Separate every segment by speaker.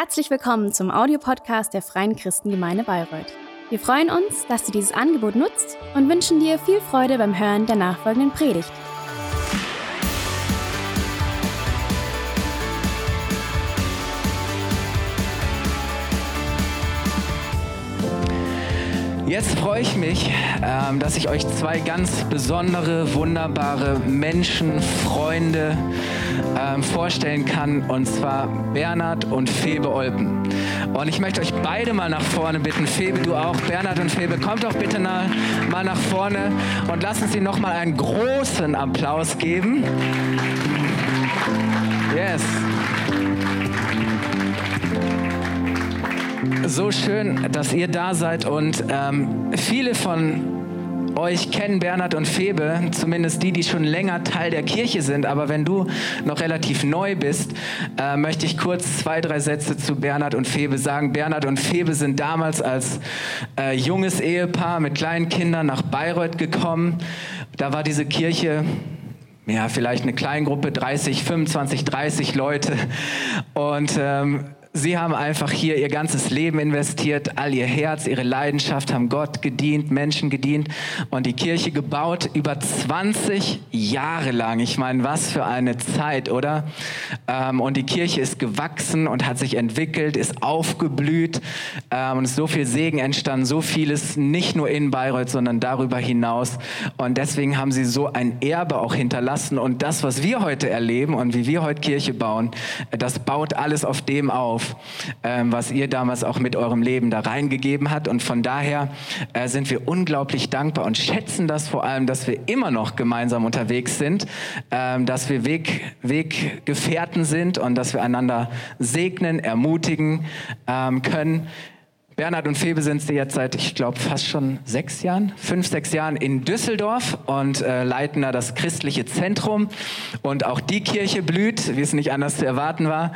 Speaker 1: Herzlich willkommen zum Audiopodcast der Freien Christengemeinde Bayreuth. Wir freuen uns, dass du dieses Angebot nutzt und wünschen dir viel Freude beim Hören der nachfolgenden Predigt.
Speaker 2: Jetzt freue ich mich, ähm, dass ich euch zwei ganz besondere, wunderbare Menschen, Freunde ähm, vorstellen kann, und zwar Bernhard und Febe Olpen. Und ich möchte euch beide mal nach vorne bitten. Febe, du auch. Bernhard und Febe, kommt doch bitte mal nach vorne und lass uns ihnen nochmal einen großen Applaus geben. Yes. So schön, dass ihr da seid und ähm, viele von euch kennen Bernhard und Febe, zumindest die, die schon länger Teil der Kirche sind. Aber wenn du noch relativ neu bist, äh, möchte ich kurz zwei, drei Sätze zu Bernhard und Febe sagen. Bernhard und Febe sind damals als äh, junges Ehepaar mit kleinen Kindern nach Bayreuth gekommen. Da war diese Kirche ja, vielleicht eine Kleingruppe, 30, 25, 30 Leute. Und ähm, Sie haben einfach hier ihr ganzes Leben investiert, all ihr Herz, ihre Leidenschaft, haben Gott gedient, Menschen gedient und die Kirche gebaut über 20 Jahre lang. Ich meine, was für eine Zeit, oder? Ähm, und die Kirche ist gewachsen und hat sich entwickelt, ist aufgeblüht ähm, und ist so viel Segen entstanden, so vieles nicht nur in Bayreuth, sondern darüber hinaus. Und deswegen haben sie so ein Erbe auch hinterlassen. Und das, was wir heute erleben und wie wir heute Kirche bauen, das baut alles auf dem auf auf, ähm, was ihr damals auch mit eurem Leben da reingegeben habt. Und von daher äh, sind wir unglaublich dankbar und schätzen das vor allem, dass wir immer noch gemeinsam unterwegs sind, ähm, dass wir Weg, Weggefährten sind und dass wir einander segnen, ermutigen ähm, können. Bernhard und Febe sind sie jetzt seit, ich glaube, fast schon sechs Jahren, fünf, sechs Jahren in Düsseldorf und äh, leiten da das christliche Zentrum. Und auch die Kirche blüht, wie es nicht anders zu erwarten war.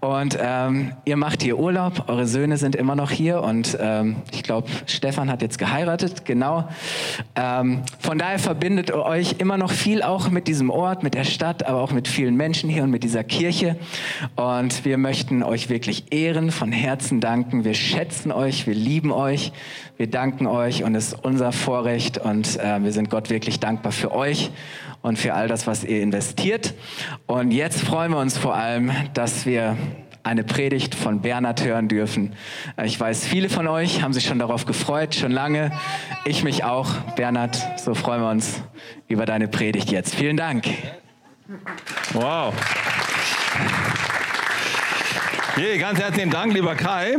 Speaker 2: Und ähm, ihr macht hier Urlaub, eure Söhne sind immer noch hier und ähm, ich glaube, Stefan hat jetzt geheiratet, genau. Ähm, von daher verbindet euch immer noch viel auch mit diesem Ort, mit der Stadt, aber auch mit vielen Menschen hier und mit dieser Kirche. Und wir möchten euch wirklich ehren, von Herzen danken. Wir schätzen euch wir lieben euch, wir danken euch und es ist unser Vorrecht und äh, wir sind Gott wirklich dankbar für euch und für all das, was ihr investiert. Und jetzt freuen wir uns vor allem, dass wir eine Predigt von Bernhard hören dürfen. Äh, ich weiß, viele von euch haben sich schon darauf gefreut, schon lange. Ich mich auch. Bernhard, so freuen wir uns über deine Predigt jetzt. Vielen Dank.
Speaker 3: Wow. Yeah, ganz herzlichen Dank, lieber Kai.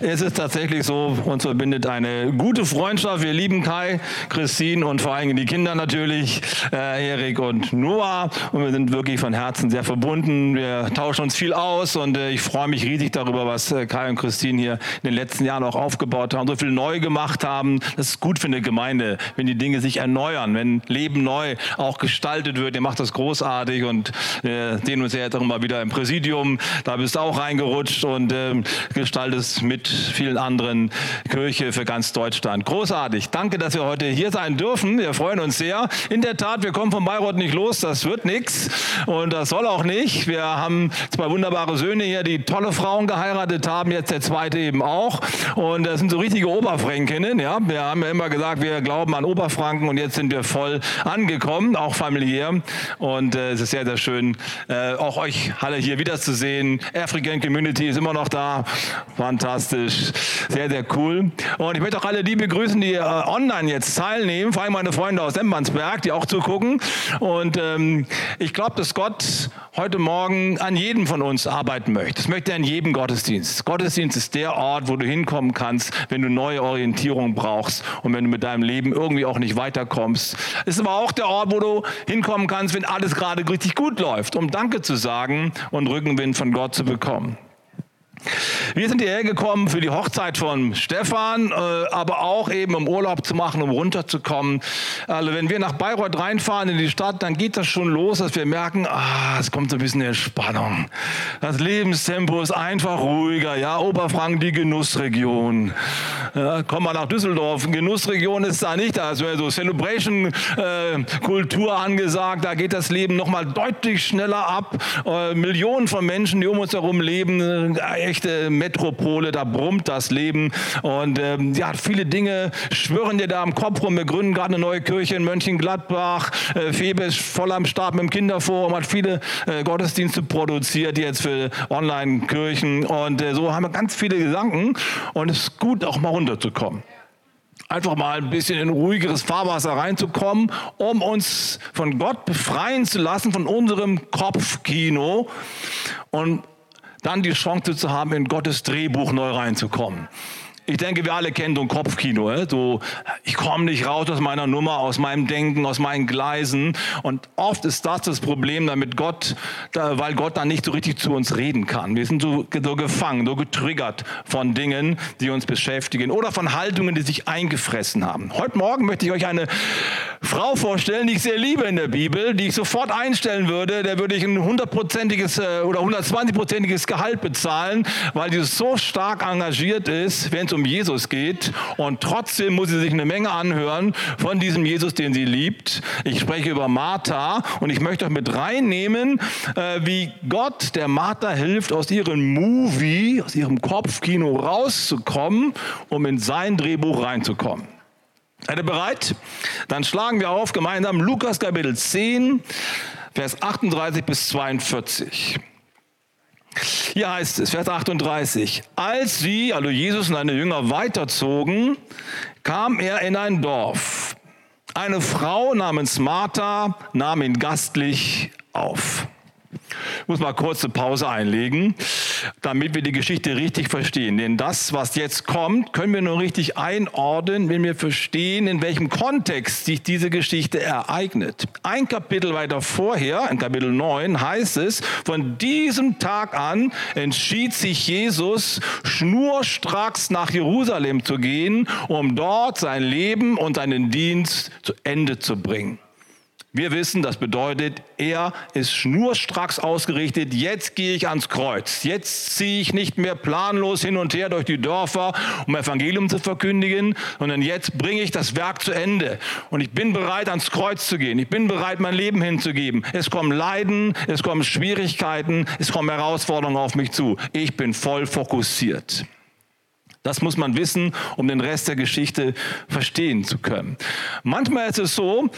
Speaker 3: Es ist tatsächlich so, uns verbindet eine gute Freundschaft. Wir lieben Kai, Christine und vor allem die Kinder natürlich, äh, Erik und Noah. Und wir sind wirklich von Herzen sehr verbunden. Wir tauschen uns viel aus und äh, ich freue mich riesig darüber, was äh, Kai und Christine hier in den letzten Jahren auch aufgebaut haben, so viel neu gemacht haben. Das ist gut für eine Gemeinde, wenn die Dinge sich erneuern, wenn Leben neu auch gestaltet wird. Ihr macht das großartig und äh, sehen uns ja jetzt auch immer wieder im Präsidium. Da bist du auch reingerutscht und äh, gestaltest mit vielen anderen Kirche für ganz Deutschland. Großartig. Danke, dass wir heute hier sein dürfen. Wir freuen uns sehr. In der Tat, wir kommen von Bayreuth nicht los. Das wird nichts und das soll auch nicht. Wir haben zwei wunderbare Söhne hier, die tolle Frauen geheiratet haben. Jetzt der zweite eben auch. Und das sind so richtige Oberfränkinnen. Ja, wir haben ja immer gesagt, wir glauben an Oberfranken und jetzt sind wir voll angekommen, auch familiär. Und äh, es ist sehr, sehr schön, äh, auch euch alle hier wiederzusehen. African Community ist immer noch da. Fantastisch sehr, sehr cool. Und ich möchte auch alle die begrüßen, die äh, online jetzt teilnehmen, vor allem meine Freunde aus Emmansberg, die auch zugucken. Und ähm, ich glaube, dass Gott heute Morgen an jedem von uns arbeiten möchte. Das möchte er an jedem Gottesdienst. Gottesdienst ist der Ort, wo du hinkommen kannst, wenn du neue Orientierung brauchst und wenn du mit deinem Leben irgendwie auch nicht weiterkommst. Es ist aber auch der Ort, wo du hinkommen kannst, wenn alles gerade richtig gut läuft, um Danke zu sagen und Rückenwind von Gott zu bekommen. Wir sind hierher gekommen für die Hochzeit von Stefan, äh, aber auch eben um Urlaub zu machen, um runterzukommen. Also wenn wir nach Bayreuth reinfahren in die Stadt, dann geht das schon los, dass wir merken, ah, es kommt so ein bisschen Entspannung. Das Lebenstempo ist einfach ruhiger. Ja, Oberfranken, die Genussregion. Komm mal nach Düsseldorf, Genussregion ist da nicht, da ist so Celebration-Kultur äh, angesagt. Da geht das Leben noch mal deutlich schneller ab. Äh, Millionen von Menschen, die um uns herum leben, äh, echte Metropole, da brummt das Leben und ähm, ja, viele Dinge schwirren dir da am Kopf rum. Wir gründen gerade eine neue Kirche in Mönchengladbach. Febe ist voll am Start mit dem Kinderforum, hat viele Gottesdienste produziert jetzt für Online-Kirchen und so haben wir ganz viele Gedanken und es ist gut, auch mal runterzukommen einfach mal ein bisschen in ruhigeres Fahrwasser reinzukommen, um uns von Gott befreien zu lassen, von unserem Kopfkino und dann die Chance zu haben, in Gottes Drehbuch neu reinzukommen. Ich denke, wir alle kennen so ein Kopfkino. So, ich komme nicht raus aus meiner Nummer, aus meinem Denken, aus meinen Gleisen. Und oft ist das das Problem, damit Gott, weil Gott dann nicht so richtig zu uns reden kann. Wir sind so, so gefangen, so getriggert von Dingen, die uns beschäftigen oder von Haltungen, die sich eingefressen haben. Heute Morgen möchte ich euch eine Frau vorstellen, die ich sehr liebe in der Bibel, die ich sofort einstellen würde. Der würde ich ein hundertprozentiges äh, oder 120-prozentiges Gehalt bezahlen, weil die so stark engagiert ist, wenn es um Jesus geht. Und trotzdem muss sie sich eine Menge anhören von diesem Jesus, den sie liebt. Ich spreche über Martha und ich möchte euch mit reinnehmen, äh, wie Gott der Martha hilft, aus ihrem Movie, aus ihrem Kopfkino rauszukommen, um in sein Drehbuch reinzukommen. Seid ihr bereit? Dann schlagen wir auf gemeinsam Lukas Kapitel 10, Vers 38 bis 42. Hier heißt es, Vers 38, als sie, also Jesus und seine Jünger weiterzogen, kam er in ein Dorf. Eine Frau namens Martha nahm ihn gastlich auf. Ich muss mal kurz eine Pause einlegen, damit wir die Geschichte richtig verstehen. Denn das, was jetzt kommt, können wir nur richtig einordnen, wenn wir verstehen, in welchem Kontext sich diese Geschichte ereignet. Ein Kapitel weiter vorher, in Kapitel 9, heißt es, von diesem Tag an entschied sich Jesus, schnurstracks nach Jerusalem zu gehen, um dort sein Leben und seinen Dienst zu Ende zu bringen. Wir wissen, das bedeutet, er ist schnurstracks ausgerichtet. Jetzt gehe ich ans Kreuz. Jetzt ziehe ich nicht mehr planlos hin und her durch die Dörfer, um Evangelium zu verkündigen, sondern jetzt bringe ich das Werk zu Ende. Und ich bin bereit, ans Kreuz zu gehen. Ich bin bereit, mein Leben hinzugeben. Es kommen Leiden, es kommen Schwierigkeiten, es kommen Herausforderungen auf mich zu. Ich bin voll fokussiert. Das muss man wissen, um den Rest der Geschichte verstehen zu können. Manchmal ist es so,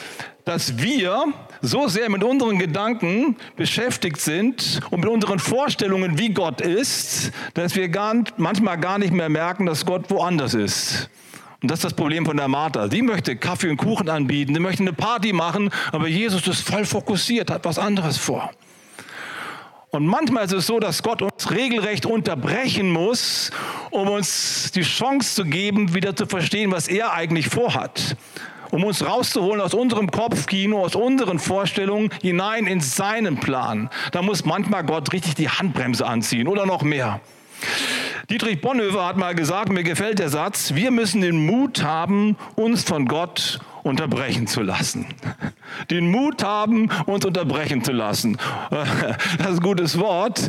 Speaker 3: dass wir so sehr mit unseren Gedanken beschäftigt sind und mit unseren Vorstellungen, wie Gott ist, dass wir gar, manchmal gar nicht mehr merken, dass Gott woanders ist. Und das ist das Problem von der Martha. Sie möchte Kaffee und Kuchen anbieten, sie möchte eine Party machen, aber Jesus ist voll fokussiert, hat was anderes vor. Und manchmal ist es so, dass Gott uns regelrecht unterbrechen muss, um uns die Chance zu geben, wieder zu verstehen, was er eigentlich vorhat. Um uns rauszuholen aus unserem Kopfkino, aus unseren Vorstellungen hinein in seinen Plan. Da muss manchmal Gott richtig die Handbremse anziehen oder noch mehr. Dietrich Bonhoeffer hat mal gesagt, mir gefällt der Satz, wir müssen den Mut haben, uns von Gott unterbrechen zu lassen. Den Mut haben, uns unterbrechen zu lassen. Das ist ein gutes Wort.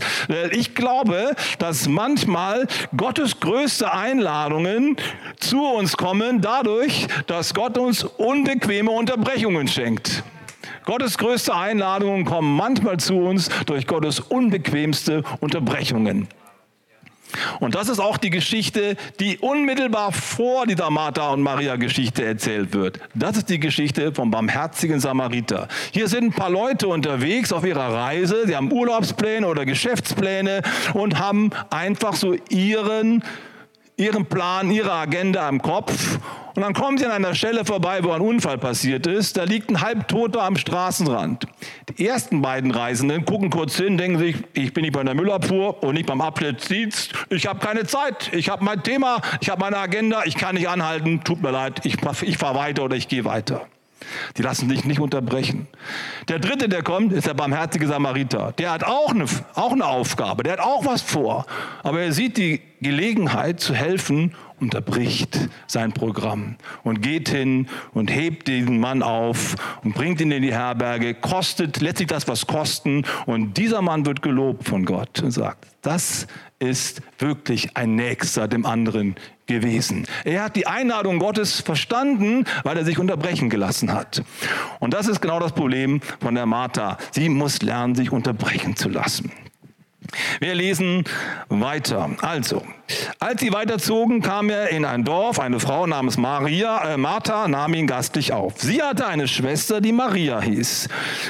Speaker 3: Ich glaube, dass manchmal Gottes größte Einladungen zu uns kommen dadurch, dass Gott uns unbequeme Unterbrechungen schenkt. Gottes größte Einladungen kommen manchmal zu uns durch Gottes unbequemste Unterbrechungen. Und das ist auch die Geschichte, die unmittelbar vor dieser Martha und Maria Geschichte erzählt wird. Das ist die Geschichte vom barmherzigen Samariter. Hier sind ein paar Leute unterwegs auf ihrer Reise, sie haben Urlaubspläne oder Geschäftspläne und haben einfach so ihren ihren Plan, ihre Agenda im Kopf. Und dann kommen sie an einer Stelle vorbei, wo ein Unfall passiert ist. Da liegt ein Halbtoter am Straßenrand. Die ersten beiden Reisenden gucken kurz hin, denken sich, ich bin nicht bei der Müllabfuhr und nicht beim Abschnittsdienst. Ich habe keine Zeit. Ich habe mein Thema, ich habe meine Agenda, ich kann nicht anhalten. Tut mir leid, ich, ich fahre weiter oder ich gehe weiter. Die lassen sich nicht unterbrechen. Der dritte, der kommt, ist der barmherzige Samariter. Der hat auch eine, auch eine Aufgabe, der hat auch was vor. Aber er sieht die Gelegenheit zu helfen, unterbricht sein Programm und geht hin und hebt den Mann auf und bringt ihn in die Herberge, kostet letztlich das, was kosten. Und dieser Mann wird gelobt von Gott und sagt, das ist wirklich ein Nächster dem anderen gewesen. Er hat die Einladung Gottes verstanden, weil er sich unterbrechen gelassen hat. Und das ist genau das Problem von der Martha. Sie muss lernen, sich unterbrechen zu lassen. Wir lesen weiter. Also, als sie weiterzogen, kam er in ein Dorf. Eine Frau namens Maria, äh, Martha nahm ihn gastlich auf. Sie hatte eine Schwester, die Maria hieß.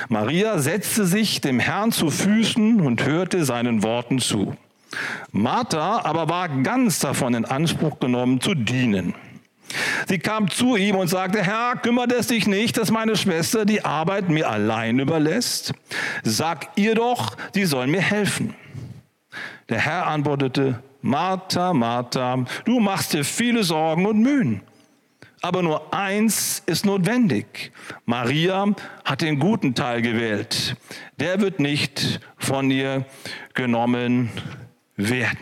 Speaker 3: Maria setzte sich dem Herrn zu Füßen und hörte seinen Worten zu. Martha aber war ganz davon in Anspruch genommen, zu dienen. Sie kam zu ihm und sagte, Herr, kümmert es dich nicht, dass meine Schwester die Arbeit mir allein überlässt? Sag ihr doch, sie soll mir helfen. Der Herr antwortete, Martha, Martha, du machst dir viele Sorgen und Mühen. Aber nur eins ist notwendig. Maria hat den guten Teil gewählt. Der wird nicht von ihr genommen werden.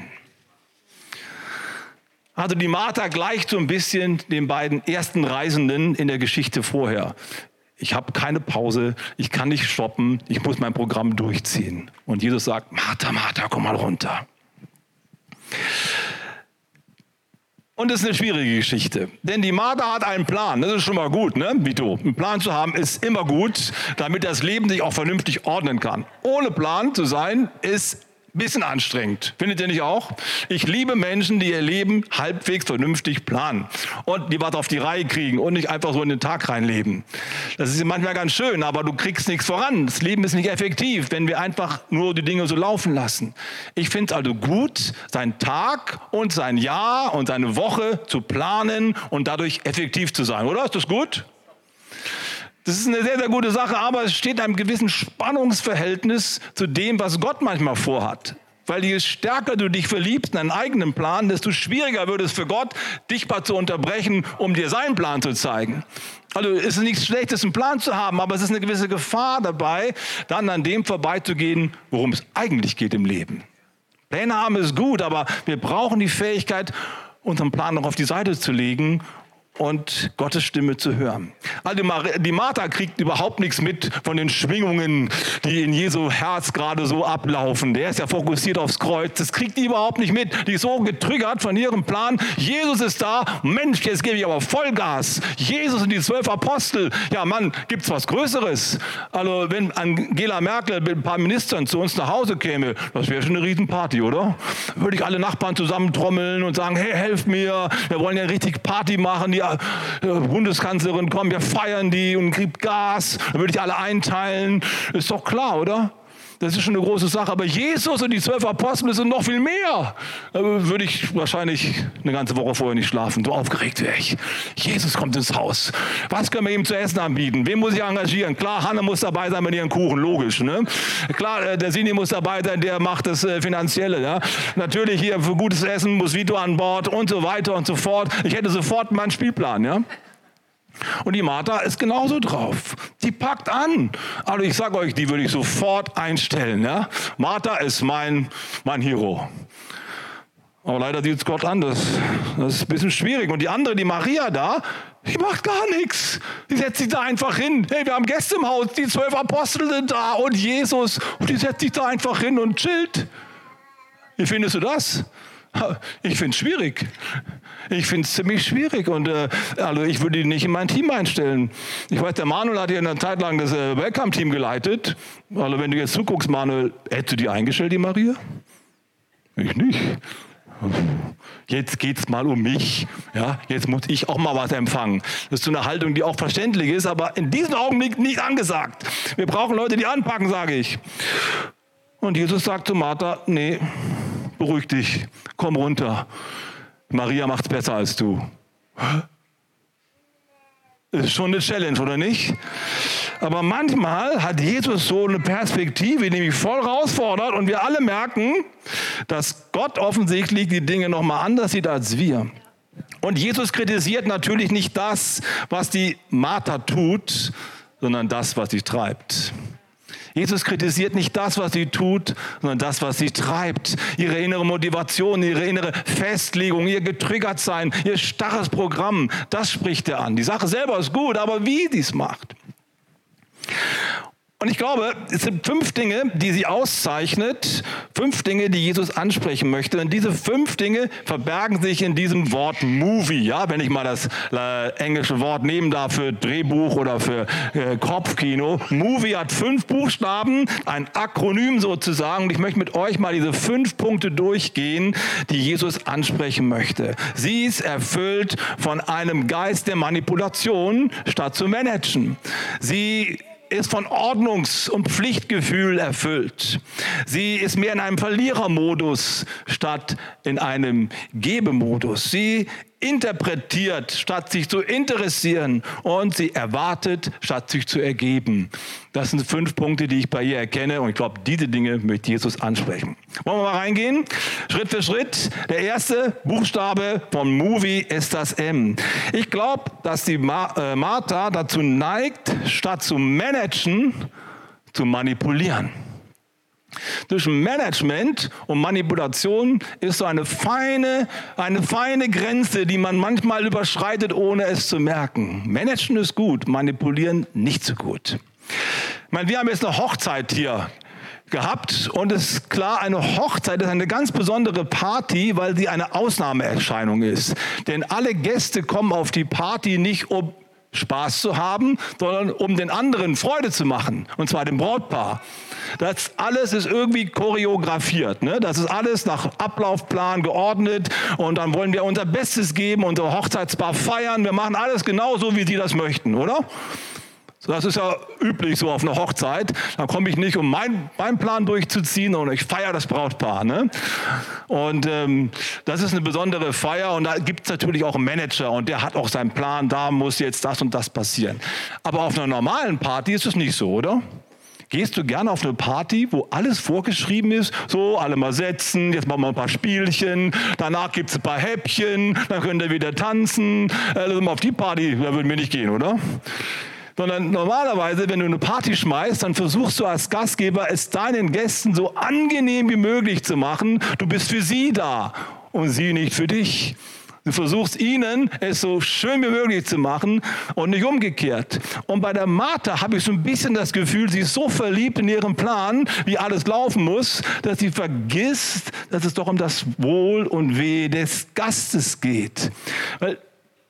Speaker 3: Also die Martha gleicht so ein bisschen den beiden ersten Reisenden in der Geschichte vorher. Ich habe keine Pause, ich kann nicht stoppen, ich muss mein Programm durchziehen. Und Jesus sagt, Martha, Martha, komm mal runter. Und es ist eine schwierige Geschichte. Denn die Martha hat einen Plan. Das ist schon mal gut, ne, Vito? Einen Plan zu haben ist immer gut, damit das Leben sich auch vernünftig ordnen kann. Ohne Plan zu sein, ist bisschen anstrengend. Findet ihr nicht auch? Ich liebe Menschen, die ihr Leben halbwegs vernünftig planen und die was auf die Reihe kriegen und nicht einfach so in den Tag reinleben. Das ist manchmal ganz schön, aber du kriegst nichts voran. Das Leben ist nicht effektiv, wenn wir einfach nur die Dinge so laufen lassen. Ich finde es also gut, seinen Tag und sein Jahr und seine Woche zu planen und dadurch effektiv zu sein, oder? Ist das gut? Das ist eine sehr, sehr gute Sache, aber es steht einem gewissen Spannungsverhältnis zu dem, was Gott manchmal vorhat. Weil je stärker du dich verliebst in einen eigenen Plan, desto schwieriger wird es für Gott, dich mal zu unterbrechen, um dir seinen Plan zu zeigen. Also es ist nichts Schlechtes, einen Plan zu haben, aber es ist eine gewisse Gefahr dabei, dann an dem vorbeizugehen, worum es eigentlich geht im Leben. Pläne haben ist gut, aber wir brauchen die Fähigkeit, unseren Plan noch auf die Seite zu legen und Gottes Stimme zu hören. Also die Martha kriegt überhaupt nichts mit von den Schwingungen, die in Jesu Herz gerade so ablaufen. Der ist ja fokussiert aufs Kreuz. Das kriegt die überhaupt nicht mit. Die ist so getriggert von ihrem Plan. Jesus ist da. Mensch, jetzt gebe ich aber Vollgas. Jesus und die zwölf Apostel. Ja, Mann, gibt's was Größeres? Also wenn Angela Merkel mit ein paar Ministern zu uns nach Hause käme, das wäre schon eine Riesenparty, oder? Würde ich alle Nachbarn zusammentrommeln und sagen, hey, helft mir. Wir wollen ja richtig Party machen. Die Bundeskanzlerin, komm, wir feiern die und gibt Gas, dann würde ich alle einteilen. Ist doch klar, oder? Das ist schon eine große Sache. Aber Jesus und die zwölf Apostel sind noch viel mehr. Da würde ich wahrscheinlich eine ganze Woche vorher nicht schlafen. So aufgeregt wäre ich. Jesus kommt ins Haus. Was können wir ihm zu essen anbieten? Wen muss ich engagieren? Klar, Hanne muss dabei sein mit ihren Kuchen, logisch. Ne? Klar, äh, der Sini muss dabei sein, der macht das äh, Finanzielle. Ja? Natürlich hier für gutes Essen muss Vito an Bord und so weiter und so fort. Ich hätte sofort meinen Spielplan. Ja? Und die Martha ist genauso drauf. Die packt an. Also ich sage euch, die würde ich sofort einstellen. Ja? Martha ist mein, mein Hero. Aber leider sieht es Gott anders. Das ist ein bisschen schwierig. Und die andere, die Maria da, die macht gar nichts. Die setzt sich da einfach hin. Hey, wir haben Gäste im Haus, die zwölf Apostel sind da und Jesus. Und die setzt sich da einfach hin und chillt. Wie findest du das? Ich finde es schwierig. Ich finde es ziemlich schwierig und äh, also ich würde ihn nicht in mein Team einstellen. Ich weiß, der Manuel hat ja eine Zeit lang das äh, Welcome-Team geleitet. Also wenn du jetzt zuguckst, Manuel, hättest du die eingestellt, die Maria? Ich nicht. Jetzt geht es mal um mich. Ja, jetzt muss ich auch mal was empfangen. Das ist so eine Haltung, die auch verständlich ist, aber in diesem Augenblick nicht angesagt. Wir brauchen Leute, die anpacken, sage ich. Und Jesus sagt zu Martha, nee, beruhig dich, komm runter. Maria macht es besser als du. Ist schon eine Challenge, oder nicht? Aber manchmal hat Jesus so eine Perspektive, die mich voll herausfordert und wir alle merken, dass Gott offensichtlich die Dinge nochmal anders sieht als wir. Und Jesus kritisiert natürlich nicht das, was die Martha tut, sondern das, was sie treibt. Jesus kritisiert nicht das, was sie tut, sondern das, was sie treibt. Ihre innere Motivation, ihre innere Festlegung, ihr getriggert sein, ihr starres Programm, das spricht er an. Die Sache selber ist gut, aber wie sie es macht. Und ich glaube, es sind fünf Dinge, die sie auszeichnet, fünf Dinge, die Jesus ansprechen möchte. Und diese fünf Dinge verbergen sich in diesem Wort Movie. Ja, wenn ich mal das äh, englische Wort nehmen darf für Drehbuch oder für äh, Kopfkino. Movie hat fünf Buchstaben, ein Akronym sozusagen. Und ich möchte mit euch mal diese fünf Punkte durchgehen, die Jesus ansprechen möchte. Sie ist erfüllt von einem Geist der Manipulation statt zu managen. Sie ist von Ordnungs- und Pflichtgefühl erfüllt. Sie ist mehr in einem Verlierermodus statt in einem Gebemodus. Sie interpretiert, statt sich zu interessieren und sie erwartet, statt sich zu ergeben. Das sind fünf Punkte, die ich bei ihr erkenne und ich glaube, diese Dinge möchte Jesus ansprechen. Wollen wir mal reingehen? Schritt für Schritt. Der erste Buchstabe vom Movie ist das M. Ich glaube, dass die äh, Martha dazu neigt, statt zu managen, zu manipulieren. Zwischen Management und Manipulation ist so eine feine, eine feine Grenze, die man manchmal überschreitet, ohne es zu merken. Managen ist gut, manipulieren nicht so gut. Ich meine, wir haben jetzt eine Hochzeit hier gehabt und es ist klar, eine Hochzeit ist eine ganz besondere Party, weil sie eine Ausnahmeerscheinung ist. Denn alle Gäste kommen auf die Party nicht, um Spaß zu haben, sondern um den anderen Freude zu machen, und zwar dem Brautpaar. Das alles ist irgendwie choreografiert. Ne? Das ist alles nach Ablaufplan geordnet und dann wollen wir unser Bestes geben, unser Hochzeitspaar feiern. Wir machen alles genauso, wie Sie das möchten, oder? Das ist ja üblich so auf einer Hochzeit. Da komme ich nicht, um meinen mein Plan durchzuziehen, sondern ich feiere das Brautpaar. Ne? Und ähm, das ist eine besondere Feier und da gibt es natürlich auch einen Manager und der hat auch seinen Plan, da muss jetzt das und das passieren. Aber auf einer normalen Party ist es nicht so, oder? Gehst du gerne auf eine Party, wo alles vorgeschrieben ist? So, alle mal setzen, jetzt machen wir ein paar Spielchen, danach gibt es ein paar Häppchen, dann könnt ihr wieder tanzen. Also auf die Party, da würden wir nicht gehen, oder? Sondern normalerweise, wenn du eine Party schmeißt, dann versuchst du als Gastgeber es deinen Gästen so angenehm wie möglich zu machen. Du bist für sie da und sie nicht für dich. Du versuchst ihnen es so schön wie möglich zu machen und nicht umgekehrt. Und bei der Martha habe ich so ein bisschen das Gefühl, sie ist so verliebt in ihren Plan, wie alles laufen muss, dass sie vergisst, dass es doch um das Wohl und Weh des Gastes geht. Weil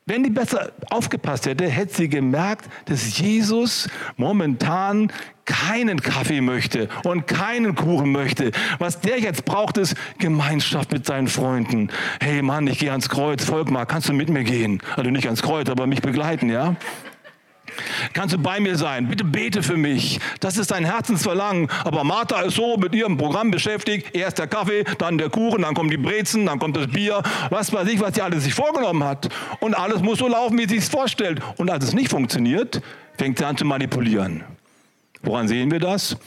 Speaker 3: wenn die besser aufgepasst hätte, hätte sie gemerkt, dass Jesus momentan keinen Kaffee möchte und keinen Kuchen möchte. Was der jetzt braucht, ist Gemeinschaft mit seinen Freunden. Hey Mann, ich gehe ans Kreuz, folg mal, kannst du mit mir gehen? Also nicht ans Kreuz, aber mich begleiten, ja? Kannst du bei mir sein? Bitte bete für mich. Das ist dein Herzensverlangen. Aber Martha ist so mit ihrem Programm beschäftigt. Erst der Kaffee, dann der Kuchen, dann kommen die Brezen, dann kommt das Bier. Was weiß ich, was sie alles sich vorgenommen hat. Und alles muss so laufen, wie sie es vorstellt. Und als es nicht funktioniert, fängt sie an zu manipulieren. Woran sehen wir das?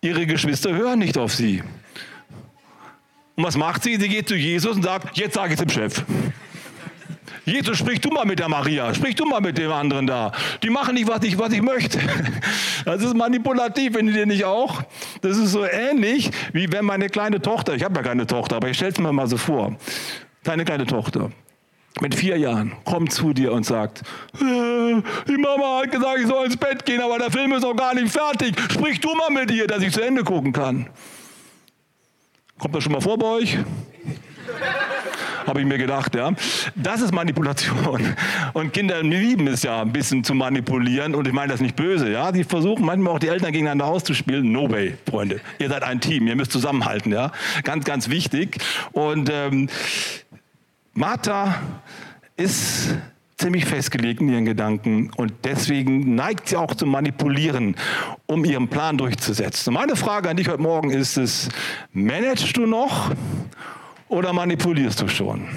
Speaker 3: Ihre Geschwister hören nicht auf sie. Und was macht sie? Sie geht zu Jesus und sagt, jetzt sage ich es dem Chef. Jesus, sprich du mal mit der Maria, sprich du mal mit dem anderen da. Die machen nicht, was ich, was ich möchte. Das ist manipulativ, findet ihr nicht auch? Das ist so ähnlich, wie wenn meine kleine Tochter, ich habe ja keine Tochter, aber ich stelle es mir mal so vor, deine kleine Tochter, mit vier Jahren kommt zu dir und sagt, äh, die Mama hat gesagt, ich soll ins Bett gehen, aber der Film ist noch gar nicht fertig. Sprich du mal mit ihr, dass ich zu Ende gucken kann. Kommt das schon mal vor bei euch? Habe ich mir gedacht. Ja. Das ist Manipulation. Und Kinder lieben es ja, ein bisschen zu manipulieren. Und ich meine das nicht böse. Ja. Die versuchen manchmal auch die Eltern gegeneinander auszuspielen. No way, Freunde. Ihr seid ein Team, ihr müsst zusammenhalten. Ja. Ganz, ganz wichtig. Und ähm, Martha ist ziemlich festgelegt in ihren Gedanken und deswegen neigt sie auch zu manipulieren, um ihren Plan durchzusetzen. Meine Frage an dich heute Morgen ist es, managst du noch oder manipulierst du schon?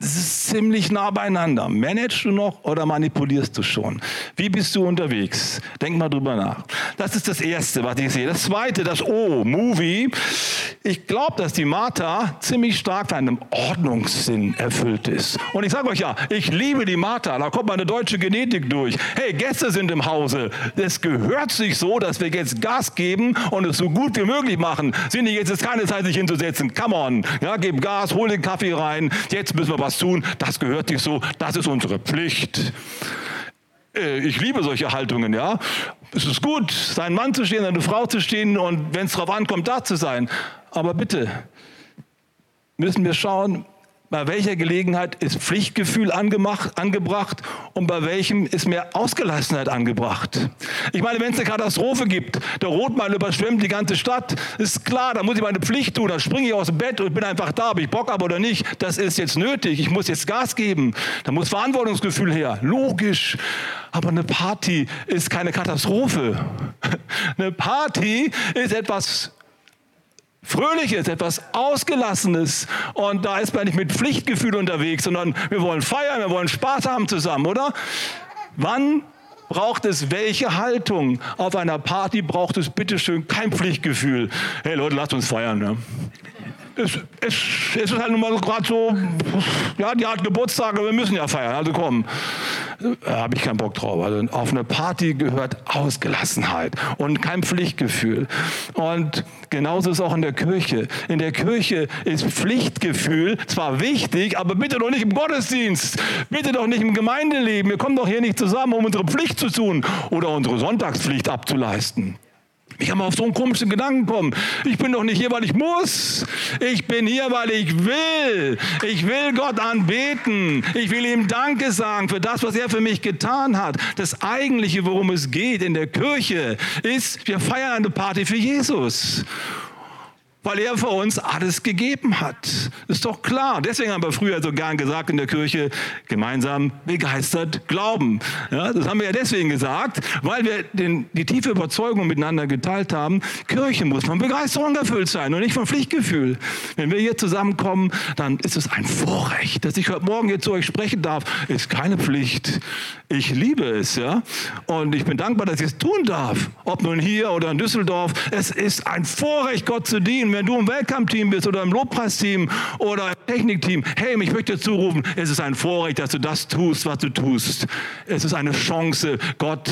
Speaker 3: Es ist ziemlich nah beieinander. Managst du noch oder manipulierst du schon? Wie bist du unterwegs? Denk mal drüber nach. Das ist das Erste, was ich sehe. Das Zweite, das O, Movie. Ich glaube, dass die Martha ziemlich stark von einem Ordnungssinn erfüllt ist. Und ich sage euch ja, ich liebe die Martha. Da kommt meine deutsche Genetik durch. Hey, Gäste sind im Hause. Es gehört sich so, dass wir jetzt Gas geben und es so gut wie möglich machen. Sind die jetzt ist keine Zeit, sich hinzusetzen. Come on. Ja, gib Gas, hol den Kaffee rein. Jetzt müssen wir was was tun, das gehört sich so, das ist unsere Pflicht. äh, ich liebe solche Haltungen, ja. Es ist gut, seinen Mann zu stehen, seine Frau zu stehen und wenn es darauf ankommt, da zu sein. Aber bitte müssen wir schauen, bei welcher Gelegenheit ist Pflichtgefühl angemacht, angebracht und bei welchem ist mehr Ausgelassenheit angebracht? Ich meine, wenn es eine Katastrophe gibt, der Rotmal überschwemmt die ganze Stadt, ist klar, da muss ich meine Pflicht tun, da springe ich aus dem Bett und bin einfach da, ob ich Bock habe oder nicht. Das ist jetzt nötig, ich muss jetzt Gas geben, da muss Verantwortungsgefühl her, logisch. Aber eine Party ist keine Katastrophe. Eine Party ist etwas Fröhliches, etwas Ausgelassenes. Und da ist man nicht mit Pflichtgefühl unterwegs, sondern wir wollen feiern, wir wollen Spaß haben zusammen, oder? Wann braucht es welche Haltung? Auf einer Party braucht es bitteschön kein Pflichtgefühl. Hey Leute, lasst uns feiern. Ne? Es, es, es, ist halt nun mal gerade so, ja, die hat Geburtstag, aber wir müssen ja feiern, also komm. Da habe ich keinen Bock drauf. Also auf eine Party gehört Ausgelassenheit und kein Pflichtgefühl. Und genauso ist es auch in der Kirche. In der Kirche ist Pflichtgefühl zwar wichtig, aber bitte doch nicht im Gottesdienst. Bitte doch nicht im Gemeindeleben. Wir kommen doch hier nicht zusammen, um unsere Pflicht zu tun oder unsere Sonntagspflicht abzuleisten. Ich kann mal auf so einen komischen Gedanken kommen. Ich bin doch nicht hier, weil ich muss. Ich bin hier, weil ich will. Ich will Gott anbeten. Ich will ihm Danke sagen für das, was er für mich getan hat. Das eigentliche, worum es geht in der Kirche, ist, wir feiern eine Party für Jesus weil er für uns alles gegeben hat. Ist doch klar. Deswegen haben wir früher so gern gesagt in der Kirche, gemeinsam begeistert glauben. Ja, das haben wir ja deswegen gesagt, weil wir den, die tiefe Überzeugung miteinander geteilt haben, Kirche muss von Begeisterung erfüllt sein und nicht von Pflichtgefühl. Wenn wir hier zusammenkommen, dann ist es ein Vorrecht, dass ich heute Morgen hier zu euch sprechen darf. Ist keine Pflicht. Ich liebe es, ja. Und ich bin dankbar, dass ich es tun darf. Ob nun hier oder in Düsseldorf. Es ist ein Vorrecht, Gott zu dienen wenn du im Weltkampfteam bist oder im Lobpreisteam oder im Technikteam, hey, ich möchte dir zurufen, es ist ein Vorrecht, dass du das tust, was du tust. Es ist eine Chance, Gott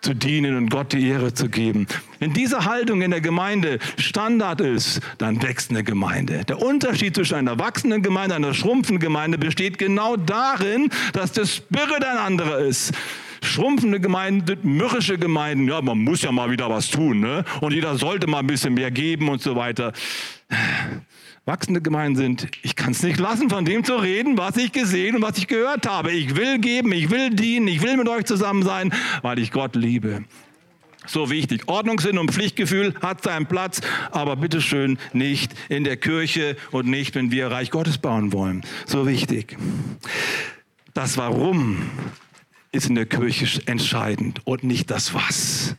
Speaker 3: zu dienen und Gott die Ehre zu geben. Wenn diese Haltung in der Gemeinde Standard ist, dann wächst eine Gemeinde. Der Unterschied zwischen einer wachsenden Gemeinde und einer schrumpfenden Gemeinde besteht genau darin, dass der Spirit ein anderer ist schrumpfende Gemeinden, mürrische Gemeinden, ja, man muss ja mal wieder was tun, ne? Und jeder sollte mal ein bisschen mehr geben und so weiter. Wachsende Gemeinden sind, ich kann es nicht lassen, von dem zu reden, was ich gesehen und was ich gehört habe. Ich will geben, ich will dienen, ich will mit euch zusammen sein, weil ich Gott liebe. So wichtig. Ordnungssinn und Pflichtgefühl hat seinen Platz, aber bitteschön nicht in der Kirche und nicht, wenn wir Reich Gottes bauen wollen. So wichtig. Das Warum ist in der Kirche entscheidend und nicht das Was.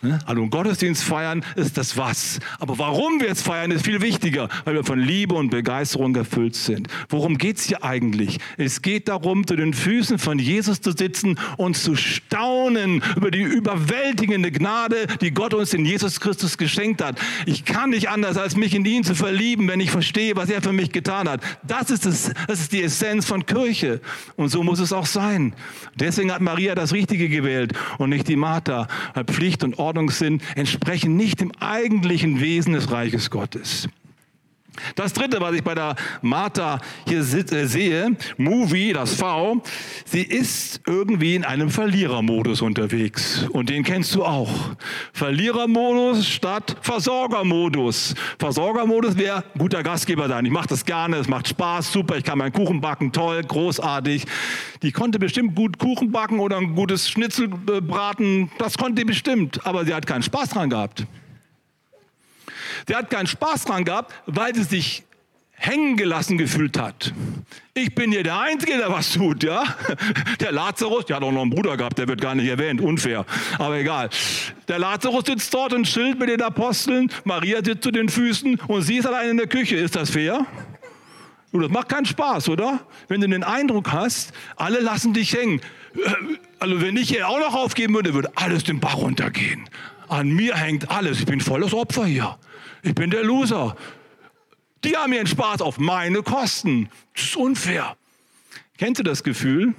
Speaker 3: Ne? Also Gottesdienst feiern ist das Was. Aber warum wir es feiern, ist viel wichtiger, weil wir von Liebe und Begeisterung erfüllt sind. Worum geht es hier eigentlich? Es geht darum, zu den Füßen von Jesus zu sitzen und zu staunen über die überwältigende Gnade, die Gott uns in Jesus Christus geschenkt hat. Ich kann nicht anders, als mich in ihn zu verlieben, wenn ich verstehe, was er für mich getan hat. Das ist, es, das ist die Essenz von Kirche. Und so muss es auch sein. Deswegen hat Maria das Richtige gewählt und nicht die Martha. Pflicht und Ordnung Ordnungssinn entsprechen nicht dem eigentlichen Wesen des Reiches Gottes. Das dritte, was ich bei der Martha hier äh, sehe, Movie, das V, sie ist irgendwie in einem Verlierermodus unterwegs. Und den kennst du auch. Verlierermodus statt Versorgermodus. Versorgermodus wäre guter Gastgeber sein. Ich mache das gerne, es macht Spaß, super, ich kann meinen Kuchen backen, toll, großartig. Die konnte bestimmt gut Kuchen backen oder ein gutes Schnitzel braten. Das konnte sie bestimmt, aber sie hat keinen Spaß dran gehabt. Der hat keinen Spaß dran gehabt, weil sie sich hängen gelassen gefühlt hat. Ich bin hier der Einzige, der was tut, ja? Der Lazarus, der hat auch noch einen Bruder gehabt, der wird gar nicht erwähnt, unfair, aber egal. Der Lazarus sitzt dort und chillt mit den Aposteln, Maria sitzt zu den Füßen und sie ist allein in der Küche. Ist das fair? Du, das macht keinen Spaß, oder? Wenn du den Eindruck hast, alle lassen dich hängen. Also wenn ich hier auch noch aufgeben würde, würde alles den Bach runtergehen. An mir hängt alles. Ich bin volles Opfer hier. Ich bin der Loser. Die haben ihren Spaß auf meine Kosten. Das ist unfair. Kennst du das Gefühl?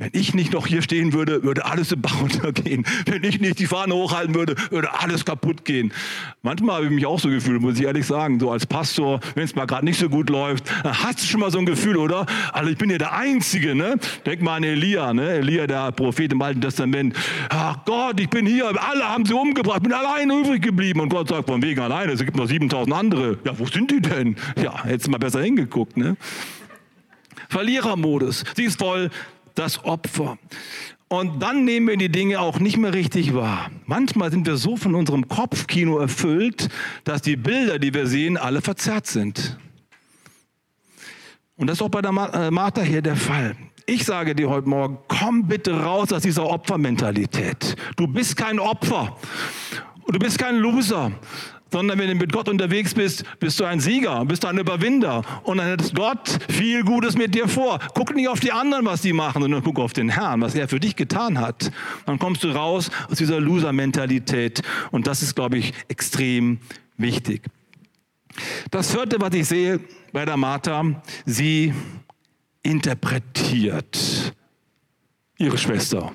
Speaker 3: Wenn ich nicht noch hier stehen würde, würde alles im Bach untergehen. Wenn ich nicht die Fahne hochhalten würde, würde alles kaputt gehen. Manchmal habe ich mich auch so gefühlt, muss ich ehrlich sagen. So als Pastor, wenn es mal gerade nicht so gut läuft, dann hast du schon mal so ein Gefühl, oder? Also ich bin ja der Einzige, ne? Denk mal an Elia, ne? Elia, der Prophet im Alten Testament. Ach Gott, ich bin hier, alle haben sie umgebracht, bin allein übrig geblieben. Und Gott sagt, von wegen alleine, es gibt noch 7000 andere. Ja, wo sind die denn? Ja, hättest du mal besser hingeguckt, ne? Verlierermodus. Sie ist voll das Opfer. Und dann nehmen wir die Dinge auch nicht mehr richtig wahr. Manchmal sind wir so von unserem Kopfkino erfüllt, dass die Bilder, die wir sehen, alle verzerrt sind. Und das ist auch bei der äh, Martha hier der Fall. Ich sage dir heute Morgen, komm bitte raus aus dieser Opfermentalität. Du bist kein Opfer. Und du bist kein Loser, sondern wenn du mit Gott unterwegs bist, bist du ein Sieger, bist du ein Überwinder. Und dann hat Gott viel Gutes mit dir vor. Guck nicht auf die anderen, was die machen, sondern guck auf den Herrn, was er für dich getan hat. Dann kommst du raus aus dieser Loser-Mentalität. Und das ist, glaube ich, extrem wichtig. Das vierte, was ich sehe bei der Martha, sie interpretiert ihre Schwester,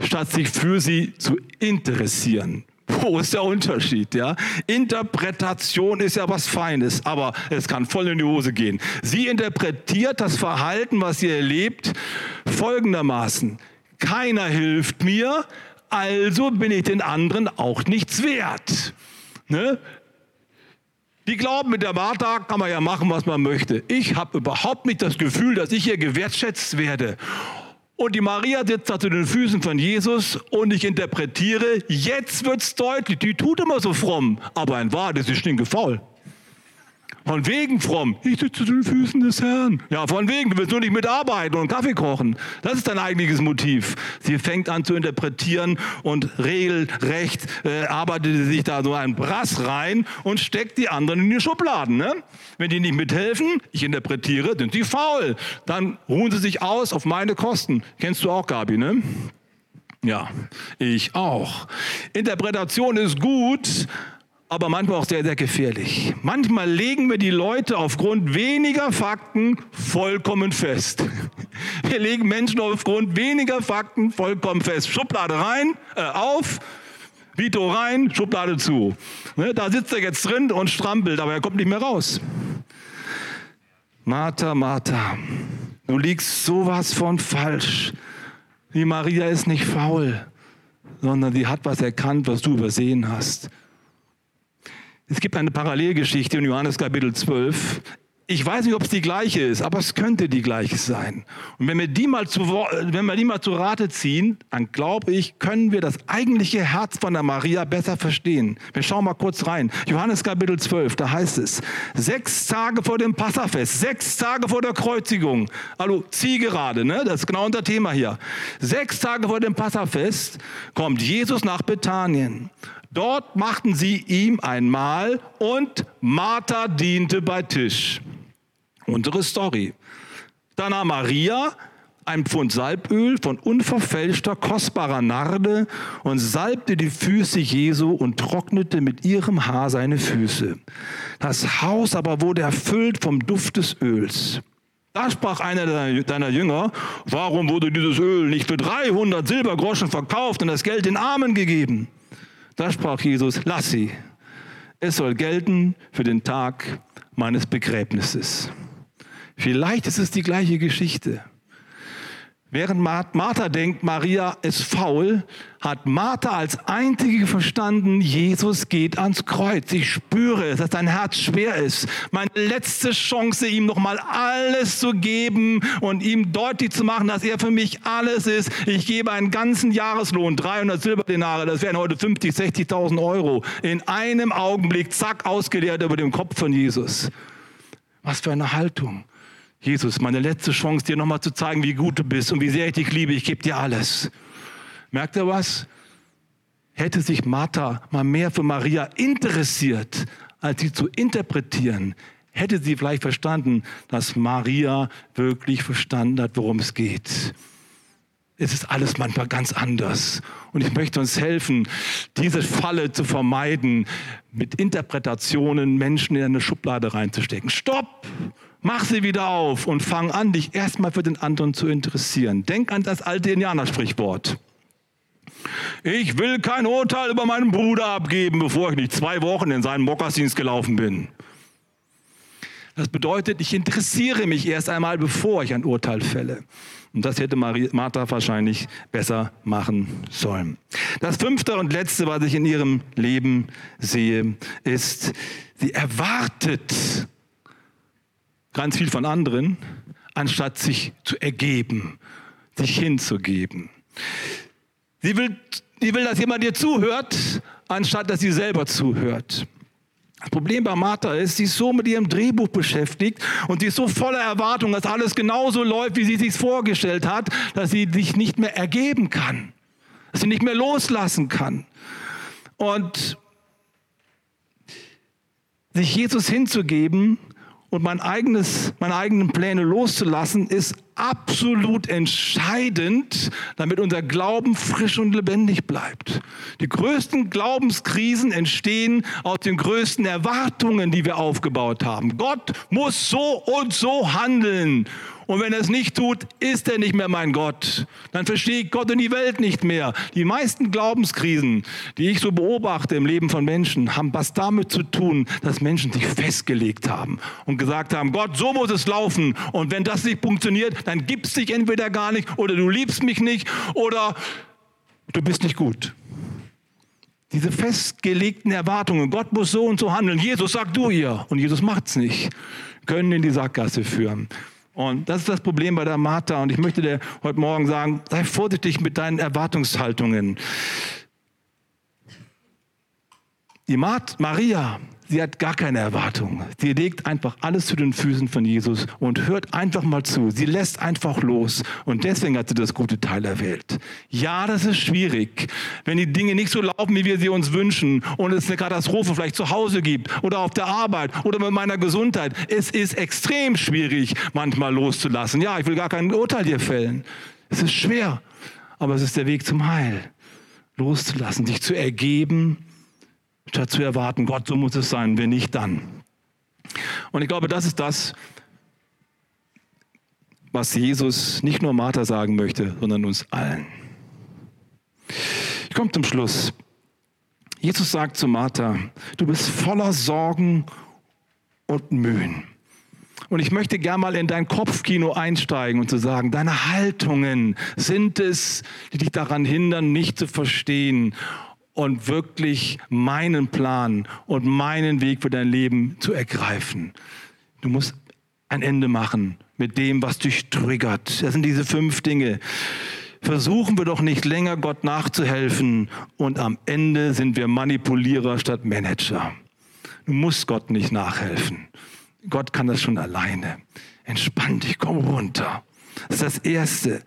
Speaker 3: statt sich für sie zu interessieren. Wo ist der Unterschied? Ja? Interpretation ist ja was Feines, aber es kann voll in die Hose gehen. Sie interpretiert das Verhalten, was sie erlebt, folgendermaßen. Keiner hilft mir, also bin ich den anderen auch nichts wert. Ne? Die glauben, mit der Martha kann man ja machen, was man möchte. Ich habe überhaupt nicht das Gefühl, dass ich hier gewertschätzt werde. Und die Maria sitzt da zu den Füßen von Jesus und ich interpretiere, jetzt wird es deutlich, die tut immer so fromm, aber in Wahrheit ist sie stinkefaul. Von wegen fromm. Ich sitze zu den Füßen des Herrn. Ja, von wegen. Du willst nur nicht mitarbeiten und Kaffee kochen. Das ist dein eigentliches Motiv. Sie fängt an zu interpretieren und regelrecht äh, arbeitet sie sich da so einen Brass rein und steckt die anderen in die Schubladen. Ne? Wenn die nicht mithelfen, ich interpretiere, sind sie faul. Dann ruhen sie sich aus auf meine Kosten. Kennst du auch, Gabi, ne? Ja, ich auch. Interpretation ist gut, aber manchmal auch sehr, sehr gefährlich. Manchmal legen wir die Leute aufgrund weniger Fakten vollkommen fest. Wir legen Menschen aufgrund weniger Fakten vollkommen fest. Schublade rein, äh, auf, Vito rein, Schublade zu. Ne, da sitzt er jetzt drin und strampelt, aber er kommt nicht mehr raus. Martha, Martha, du liegst sowas von falsch. Die Maria ist nicht faul, sondern sie hat was erkannt, was du übersehen hast. Es gibt eine Parallelgeschichte in Johannes Kapitel 12. Ich weiß nicht, ob es die gleiche ist, aber es könnte die gleiche sein. Und wenn wir die mal zu, wenn wir die mal zu Rate ziehen, dann glaube ich, können wir das eigentliche Herz von der Maria besser verstehen. Wir schauen mal kurz rein. Johannes Kapitel 12, da heißt es, sechs Tage vor dem Passafest, sechs Tage vor der Kreuzigung, also Zielgerade, ne? das ist genau unser Thema hier. Sechs Tage vor dem Passafest kommt Jesus nach Bethanien. Dort machten sie ihm ein Mahl und Martha diente bei Tisch. Unsere Story. Da nahm Maria ein Pfund Salböl von unverfälschter, kostbarer Narde und salbte die Füße Jesu und trocknete mit ihrem Haar seine Füße. Das Haus aber wurde erfüllt vom Duft des Öls. Da sprach einer deiner Jünger, warum wurde dieses Öl nicht für 300 Silbergroschen verkauft und das Geld den Armen gegeben? Da sprach Jesus, lass sie. Es soll gelten für den Tag meines Begräbnisses. Vielleicht ist es die gleiche Geschichte. Während Martha denkt, Maria ist faul, hat Martha als einzige verstanden, Jesus geht ans Kreuz. Ich spüre es, dass dein Herz schwer ist. Meine letzte Chance, ihm nochmal alles zu geben und ihm deutlich zu machen, dass er für mich alles ist. Ich gebe einen ganzen Jahreslohn, 300 Silberdenare, das wären heute 50, 60.000 Euro. In einem Augenblick, zack, ausgeleert über dem Kopf von Jesus. Was für eine Haltung. Jesus, meine letzte Chance, dir nochmal zu zeigen, wie gut du bist und wie sehr ich dich liebe. Ich gebe dir alles. Merkt ihr was? Hätte sich Martha mal mehr für Maria interessiert, als sie zu interpretieren, hätte sie vielleicht verstanden, dass Maria wirklich verstanden hat, worum es geht. Es ist alles manchmal ganz anders. Und ich möchte uns helfen, diese Falle zu vermeiden, mit Interpretationen Menschen in eine Schublade reinzustecken. Stopp! Mach sie wieder auf und fang an, dich erstmal für den anderen zu interessieren. Denk an das alte Indianersprichwort. Ich will kein Urteil über meinen Bruder abgeben, bevor ich nicht zwei Wochen in seinen Mokassins gelaufen bin. Das bedeutet, ich interessiere mich erst einmal, bevor ich ein Urteil fälle. Und das hätte Martha wahrscheinlich besser machen sollen. Das fünfte und letzte, was ich in ihrem Leben sehe, ist, sie erwartet ganz viel von anderen, anstatt sich zu ergeben, sich hinzugeben. Sie will, sie will, dass jemand ihr zuhört, anstatt dass sie selber zuhört. Das Problem bei Martha ist, sie ist so mit ihrem Drehbuch beschäftigt und sie ist so voller Erwartung, dass alles genauso läuft, wie sie sich vorgestellt hat, dass sie sich nicht mehr ergeben kann, dass sie nicht mehr loslassen kann. Und sich Jesus hinzugeben, und mein eigenes, meine eigenen Pläne loszulassen, ist absolut entscheidend, damit unser Glauben frisch und lebendig bleibt. Die größten Glaubenskrisen entstehen aus den größten Erwartungen, die wir aufgebaut haben. Gott muss so und so handeln. Und wenn er es nicht tut, ist er nicht mehr mein Gott. Dann verstehe ich Gott und die Welt nicht mehr. Die meisten Glaubenskrisen, die ich so beobachte im Leben von Menschen, haben was damit zu tun, dass Menschen sich festgelegt haben und gesagt haben, Gott, so muss es laufen. Und wenn das nicht funktioniert, dann gibt es dich entweder gar nicht oder du liebst mich nicht oder du bist nicht gut. Diese festgelegten Erwartungen, Gott muss so und so handeln. Jesus, sag du ihr. Und Jesus macht es nicht. Können in die Sackgasse führen. Und das ist das Problem bei der Martha. Und ich möchte dir heute Morgen sagen, sei vorsichtig mit deinen Erwartungshaltungen. Die Maria Sie hat gar keine Erwartung. Sie legt einfach alles zu den Füßen von Jesus und hört einfach mal zu. Sie lässt einfach los. Und deswegen hat sie das gute Teil erwählt. Ja, das ist schwierig, wenn die Dinge nicht so laufen, wie wir sie uns wünschen und es eine Katastrophe vielleicht zu Hause gibt oder auf der Arbeit oder mit meiner Gesundheit. Es ist extrem schwierig, manchmal loszulassen. Ja, ich will gar kein Urteil hier fällen. Es ist schwer, aber es ist der Weg zum Heil. Loszulassen, sich zu ergeben statt zu erwarten, Gott, so muss es sein, wenn nicht, dann. Und ich glaube, das ist das, was Jesus nicht nur Martha sagen möchte, sondern uns allen. Ich komme zum Schluss. Jesus sagt zu Martha, du bist voller Sorgen und Mühen. Und ich möchte gerne mal in dein Kopfkino einsteigen und zu sagen, deine Haltungen sind es, die dich daran hindern, nicht zu verstehen und wirklich meinen Plan und meinen Weg für dein Leben zu ergreifen. Du musst ein Ende machen mit dem, was dich triggert. Das sind diese fünf Dinge. Versuchen wir doch nicht länger Gott nachzuhelfen und am Ende sind wir Manipulierer statt Manager. Du musst Gott nicht nachhelfen. Gott kann das schon alleine. Entspann dich, komm runter. Das ist das Erste.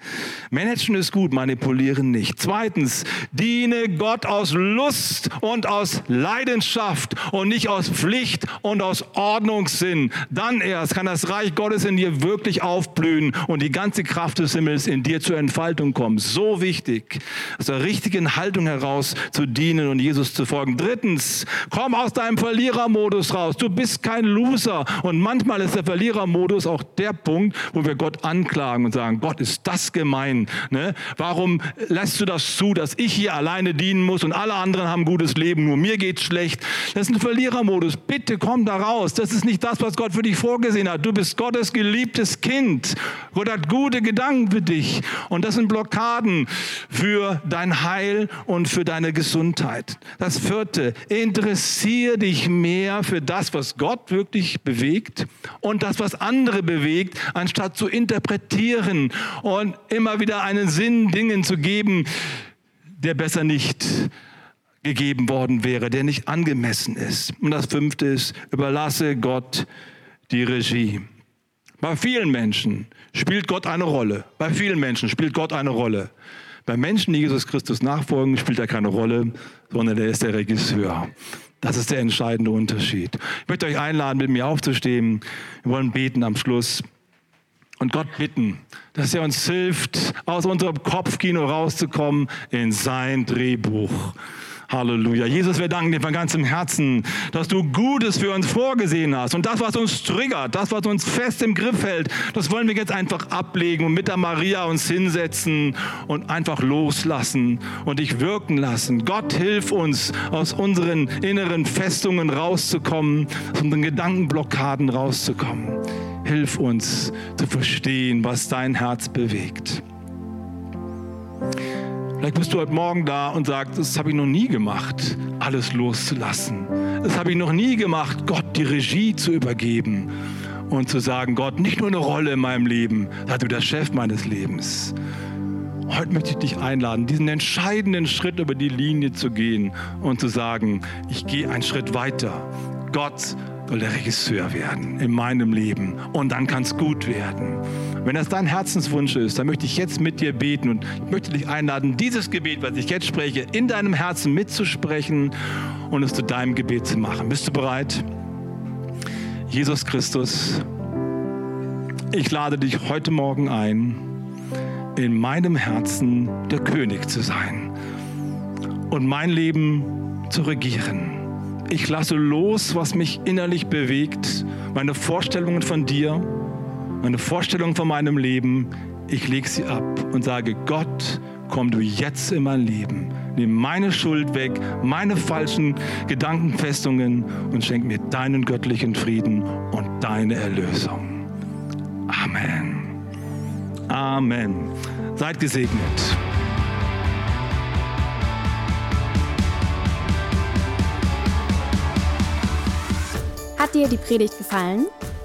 Speaker 3: Managen ist gut, manipulieren nicht. Zweitens, diene Gott aus Lust und aus Leidenschaft und nicht aus Pflicht und aus Ordnungssinn. Dann erst kann das Reich Gottes in dir wirklich aufblühen und die ganze Kraft des Himmels in dir zur Entfaltung kommen. So wichtig, aus der richtigen Haltung heraus zu dienen und Jesus zu folgen. Drittens, komm aus deinem Verlierermodus raus. Du bist kein Loser. Und manchmal ist der Verlierermodus auch der Punkt, wo wir Gott anklagen und sagen, Gott, ist das gemein. Ne? Warum lässt du das zu, dass ich hier alleine dienen muss und alle anderen haben ein gutes Leben, nur mir geht's schlecht? Das ist ein Verlierermodus. Bitte komm da raus. Das ist nicht das, was Gott für dich vorgesehen hat. Du bist Gottes geliebtes Kind. Gott hat gute Gedanken für dich. Und das sind Blockaden für dein Heil und für deine Gesundheit. Das vierte, interessiere dich mehr für das, was Gott wirklich bewegt und das, was andere bewegt, anstatt zu interpretieren interpretieren und immer wieder einen Sinn Dingen zu geben, der besser nicht gegeben worden wäre, der nicht angemessen ist. Und das fünfte ist, überlasse Gott die Regie. Bei vielen Menschen spielt Gott eine Rolle. Bei vielen Menschen spielt Gott eine Rolle. Bei Menschen, die Jesus Christus nachfolgen, spielt er keine Rolle, sondern er ist der Regisseur. Das ist der entscheidende Unterschied. Ich möchte euch einladen, mit mir aufzustehen. Wir wollen beten am Schluss. Und Gott bitten, dass er uns hilft, aus unserem Kopfkino rauszukommen in sein Drehbuch. Halleluja. Jesus, wir danken dir von ganzem Herzen, dass du Gutes für uns vorgesehen hast. Und das, was uns triggert, das, was uns fest im Griff hält, das wollen wir jetzt einfach ablegen und mit der Maria uns hinsetzen und einfach loslassen und dich wirken lassen. Gott, hilf uns, aus unseren inneren Festungen rauszukommen, aus unseren Gedankenblockaden rauszukommen. Hilf uns zu verstehen, was dein Herz bewegt. Vielleicht bist du heute Morgen da und sagst, das habe ich noch nie gemacht, alles loszulassen. Das habe ich noch nie gemacht, Gott die Regie zu übergeben und zu sagen, Gott, nicht nur eine Rolle in meinem Leben, sei du der Chef meines Lebens. Heute möchte ich dich einladen, diesen entscheidenden Schritt über die Linie zu gehen und zu sagen, ich gehe einen Schritt weiter. Gott soll der Regisseur werden in meinem Leben und dann kann es gut werden. Wenn das dein Herzenswunsch ist, dann möchte ich jetzt mit dir beten und ich möchte dich einladen, dieses Gebet, was ich jetzt spreche, in deinem Herzen mitzusprechen und es zu deinem Gebet zu machen. Bist du bereit? Jesus Christus, ich lade dich heute Morgen ein, in meinem Herzen der König zu sein und mein Leben zu regieren. Ich lasse los, was mich innerlich bewegt, meine Vorstellungen von dir, meine Vorstellungen von meinem Leben. Ich lege sie ab und sage, Gott, komm du jetzt in mein Leben. Nimm meine Schuld weg, meine falschen Gedankenfestungen und schenk mir deinen göttlichen Frieden und deine Erlösung. Amen. Amen. Seid gesegnet.
Speaker 1: Hat dir die Predigt gefallen?